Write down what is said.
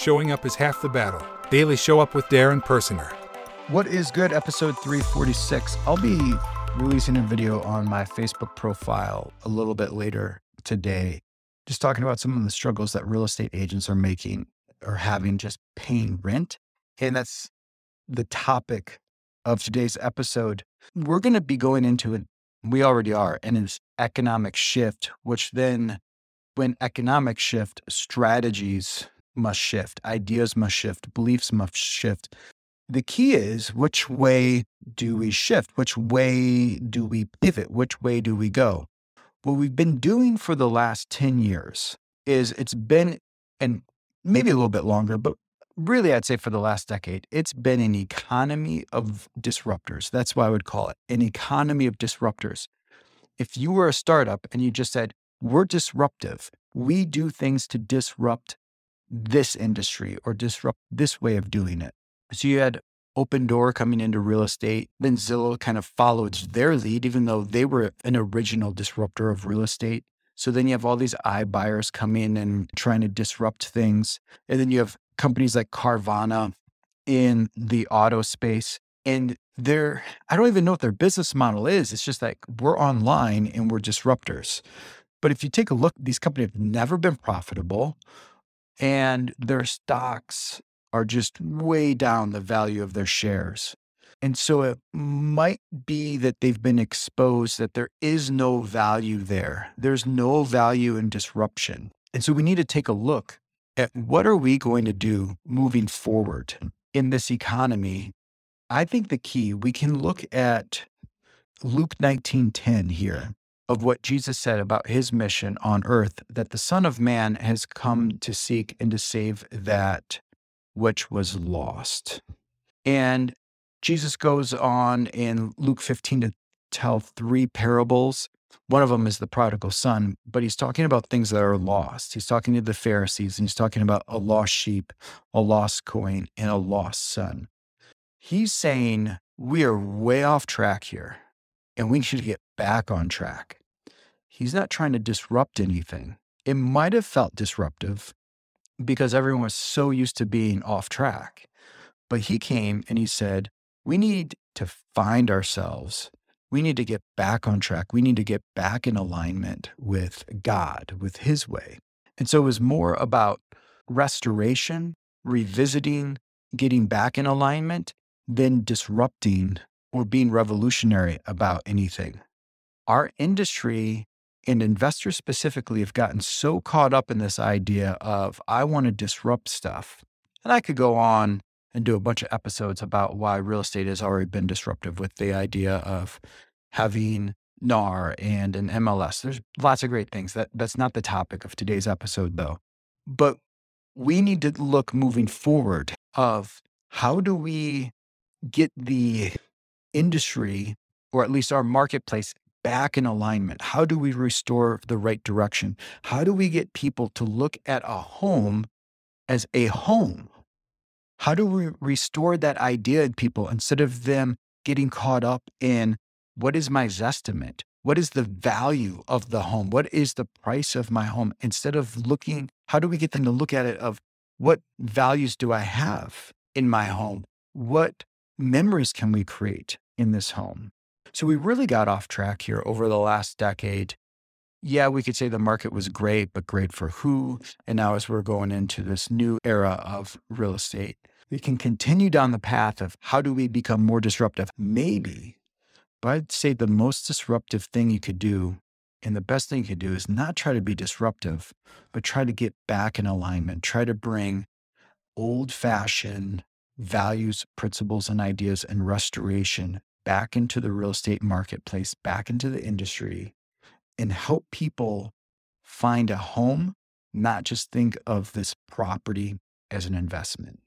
Showing up is half the battle. Daily Show Up with Darren Personer. What is good? Episode 346. I'll be releasing a video on my Facebook profile a little bit later today, just talking about some of the struggles that real estate agents are making or having just paying rent. And that's the topic of today's episode. We're going to be going into it. We already are, and it's economic shift, which then, when economic shift, strategies must shift, ideas must shift, beliefs must shift. The key is which way do we shift? Which way do we pivot? Which way do we go? What we've been doing for the last 10 years is it's been, and maybe a little bit longer, but really I'd say for the last decade, it's been an economy of disruptors. That's why I would call it an economy of disruptors. If you were a startup and you just said, we're disruptive, we do things to disrupt this industry or disrupt this way of doing it. So you had Opendoor coming into real estate. Then Zillow kind of followed their lead, even though they were an original disruptor of real estate. So then you have all these iBuyers come in and trying to disrupt things. And then you have companies like Carvana in the auto space. And they're, I don't even know what their business model is. It's just like we're online and we're disruptors. But if you take a look, these companies have never been profitable and their stocks are just way down the value of their shares. And so it might be that they've been exposed that there is no value there. There's no value in disruption. And so we need to take a look at what are we going to do moving forward in this economy. I think the key we can look at Luke 19:10 here of what Jesus said about his mission on earth that the Son of Man has come to seek and to save that which was lost. And Jesus goes on in Luke 15 to tell three parables. One of them is the prodigal son, but he's talking about things that are lost. He's talking to the Pharisees and he's talking about a lost sheep, a lost coin, and a lost son. He's saying we are way off track here and we need to get back on track. He's not trying to disrupt anything. It might have felt disruptive because everyone was so used to being off track. But he came and he said, We need to find ourselves. We need to get back on track. We need to get back in alignment with God, with his way. And so it was more about restoration, revisiting, getting back in alignment than disrupting or being revolutionary about anything. Our industry and investors specifically have gotten so caught up in this idea of, I want to disrupt stuff. And I could go on and do a bunch of episodes about why real estate has already been disruptive with the idea of having NAR and an MLS. There's lots of great things. That that's not the topic of today's episode though. But we need to look moving forward of how do we get the industry or at least our marketplace back in alignment? How do we restore the right direction? How do we get people to look at a home as a home? How do we restore that idea in people instead of them getting caught up in what is my Zestimate? What is the value of the home? What is the price of my home? Instead of looking, how do we get them to look at it of what values do I have in my home? What memories can we create in this home? So we really got off track here over the last decade. Yeah, we could say the market was great, but great for who? And now, as we're going into this new era of real estate, we can continue down the path of how do we become more disruptive? Maybe, but I'd say the most disruptive thing you could do and the best thing you could do is not try to be disruptive, but try to get back in alignment, try to bring old fashioned values, principles, and ideas and restoration back into the real estate marketplace, back into the industry, and help people find a home, not just think of this property as an investment.